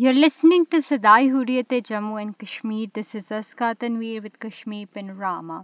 You're listening to Sadai Hurriyat-e Jammu and Kashmir. This is Azka Tanveer with Kashmir Panorama.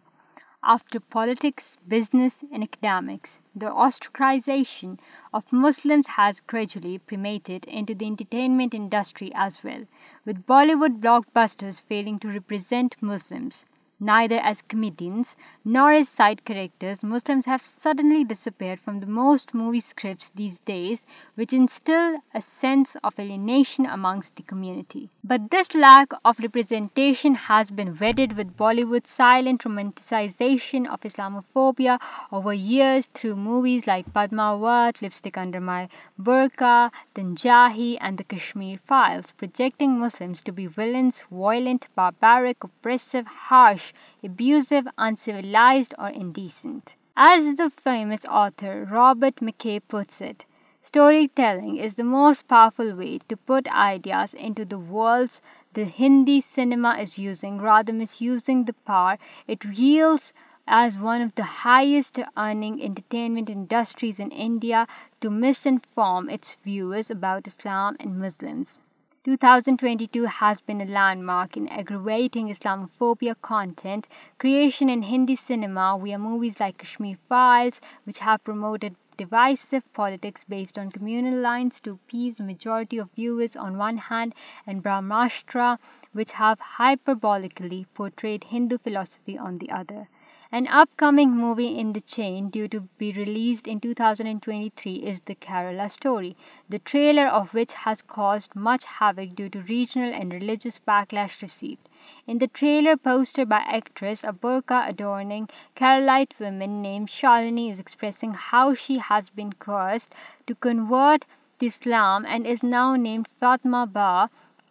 After politics, business and academics, the ostracization of Muslims has gradually permeated into the entertainment industry as well, with Bollywood blockbusters failing to represent Muslims. Neither as comedians nor as side characters, Muslims have suddenly disappeared from the most movie scripts these days, which instill a sense of alienation amongst the community. But this lack of representation has been wedded with Bollywood's silent romanticization of Islamophobia over years through movies like Padmawat, Lipstick Under My Burqa, Tanjahi and The Kashmir Files, projecting Muslims to be villains, violent, barbaric, oppressive, harsh, abusive, uncivilized, or indecent. As the famous author Robert McKay puts it, storytelling is the most powerful way to put ideas into the worlds the Hindi cinema is using, rather misusing the power it wields as one of the highest earning entertainment industries in India to misinform its viewers about Islam and Muslims. 2022 has been a landmark in aggravating Islamophobia content creation in Hindi cinema, via movies like Kashmir Files, which have promoted divisive politics based on communal lines to appease the majority of viewers on one hand, and Brahmastra, which have hyperbolically portrayed Hindu philosophy on the other. An upcoming movie in the chain due to be released in 2023 is The Kerala Story, the trailer of which has caused much havoc due to regional and religious backlash received. In the trailer posted by actress, a burqa adorning Keralite woman named Shalini is expressing how she has been cursed to convert Islam and is now named Fatma Ba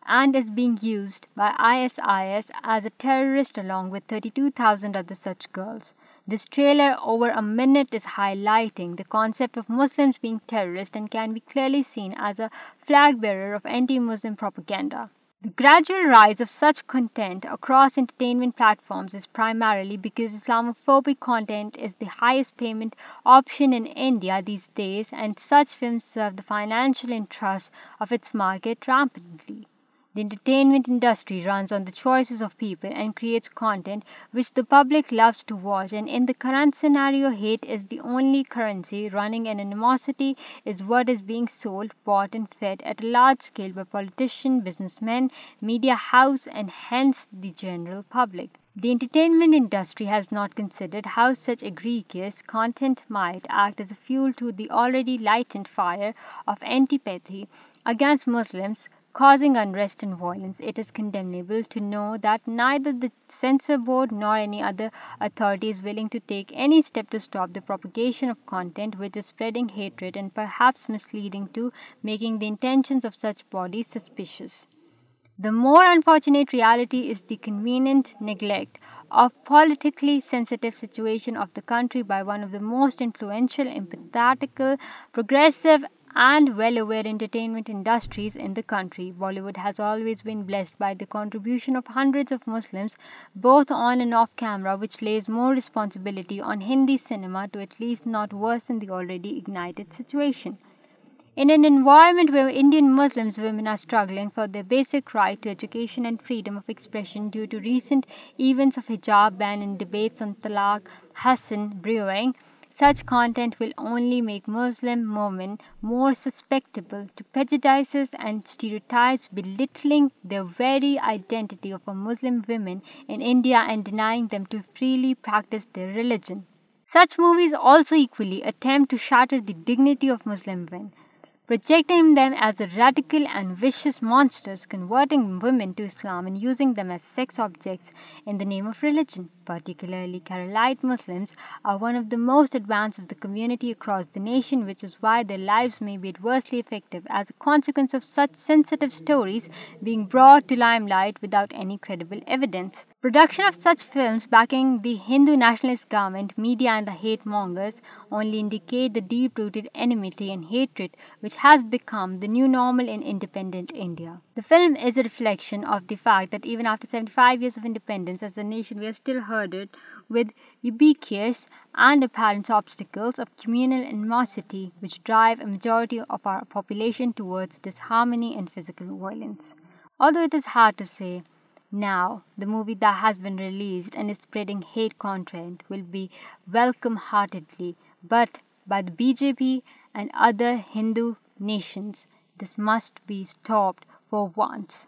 and is being used by ISIS as a terrorist along with 32,000 other such girls. This trailer over a minute is highlighting the concept of Muslims being terrorists and can be clearly seen as a flag bearer of anti-Muslim propaganda. The gradual rise of such content across entertainment platforms is primarily because Islamophobic content is the highest payment option in India these days, and such films serve the financial interests of its market rampantly. The entertainment industry runs on the choices of people and creates content which the public loves to watch, and in the current scenario, hate is the only currency running, and animosity is what is being sold, bought and fed at a large scale by politicians, businessmen, media house and hence the general public. The entertainment industry has not considered how such egregious content might act as a fuel to the already lightened fire of antipathy against Muslims, causing unrest and violence. It is condemnable to know that neither the censor board nor any other authority is willing to take any step to stop the propagation of content which is spreading hatred and perhaps misleading to making the intentions of such bodies suspicious. The more unfortunate reality is the convenient neglect of politically sensitive situation of the country by one of the most influential, empathetic, progressive and well-aware entertainment industries in the country. Bollywood has always been blessed by the contribution of hundreds of Muslims, both on and off camera, which lays more responsibility on Hindi cinema to at least not worsen the already ignited situation. In an environment where Indian Muslims women are struggling for their basic right to education and freedom of expression due to recent events of hijab ban and debates on talaq, hasan, brewing, such content will only make Muslim women more susceptible to prejudices and stereotypes, belittling the very identity of a Muslim woman in India and denying them to freely practice their religion. Such movies also equally attempt to shatter the dignity of Muslim women Hindu national media and mainstream which has become the new normal in independent India. The film is a reflection of the fact that even after 75 years of independence as a nation, we are still herded with ubiquitous and apparent obstacles of communal animosity which drive a majority of our population towards disharmony and physical violence. Although it is hard to say now, the movie that has been released and is spreading hate content will be welcomed heartedly, but by the BJP and other Hindu nations this must be stopped for once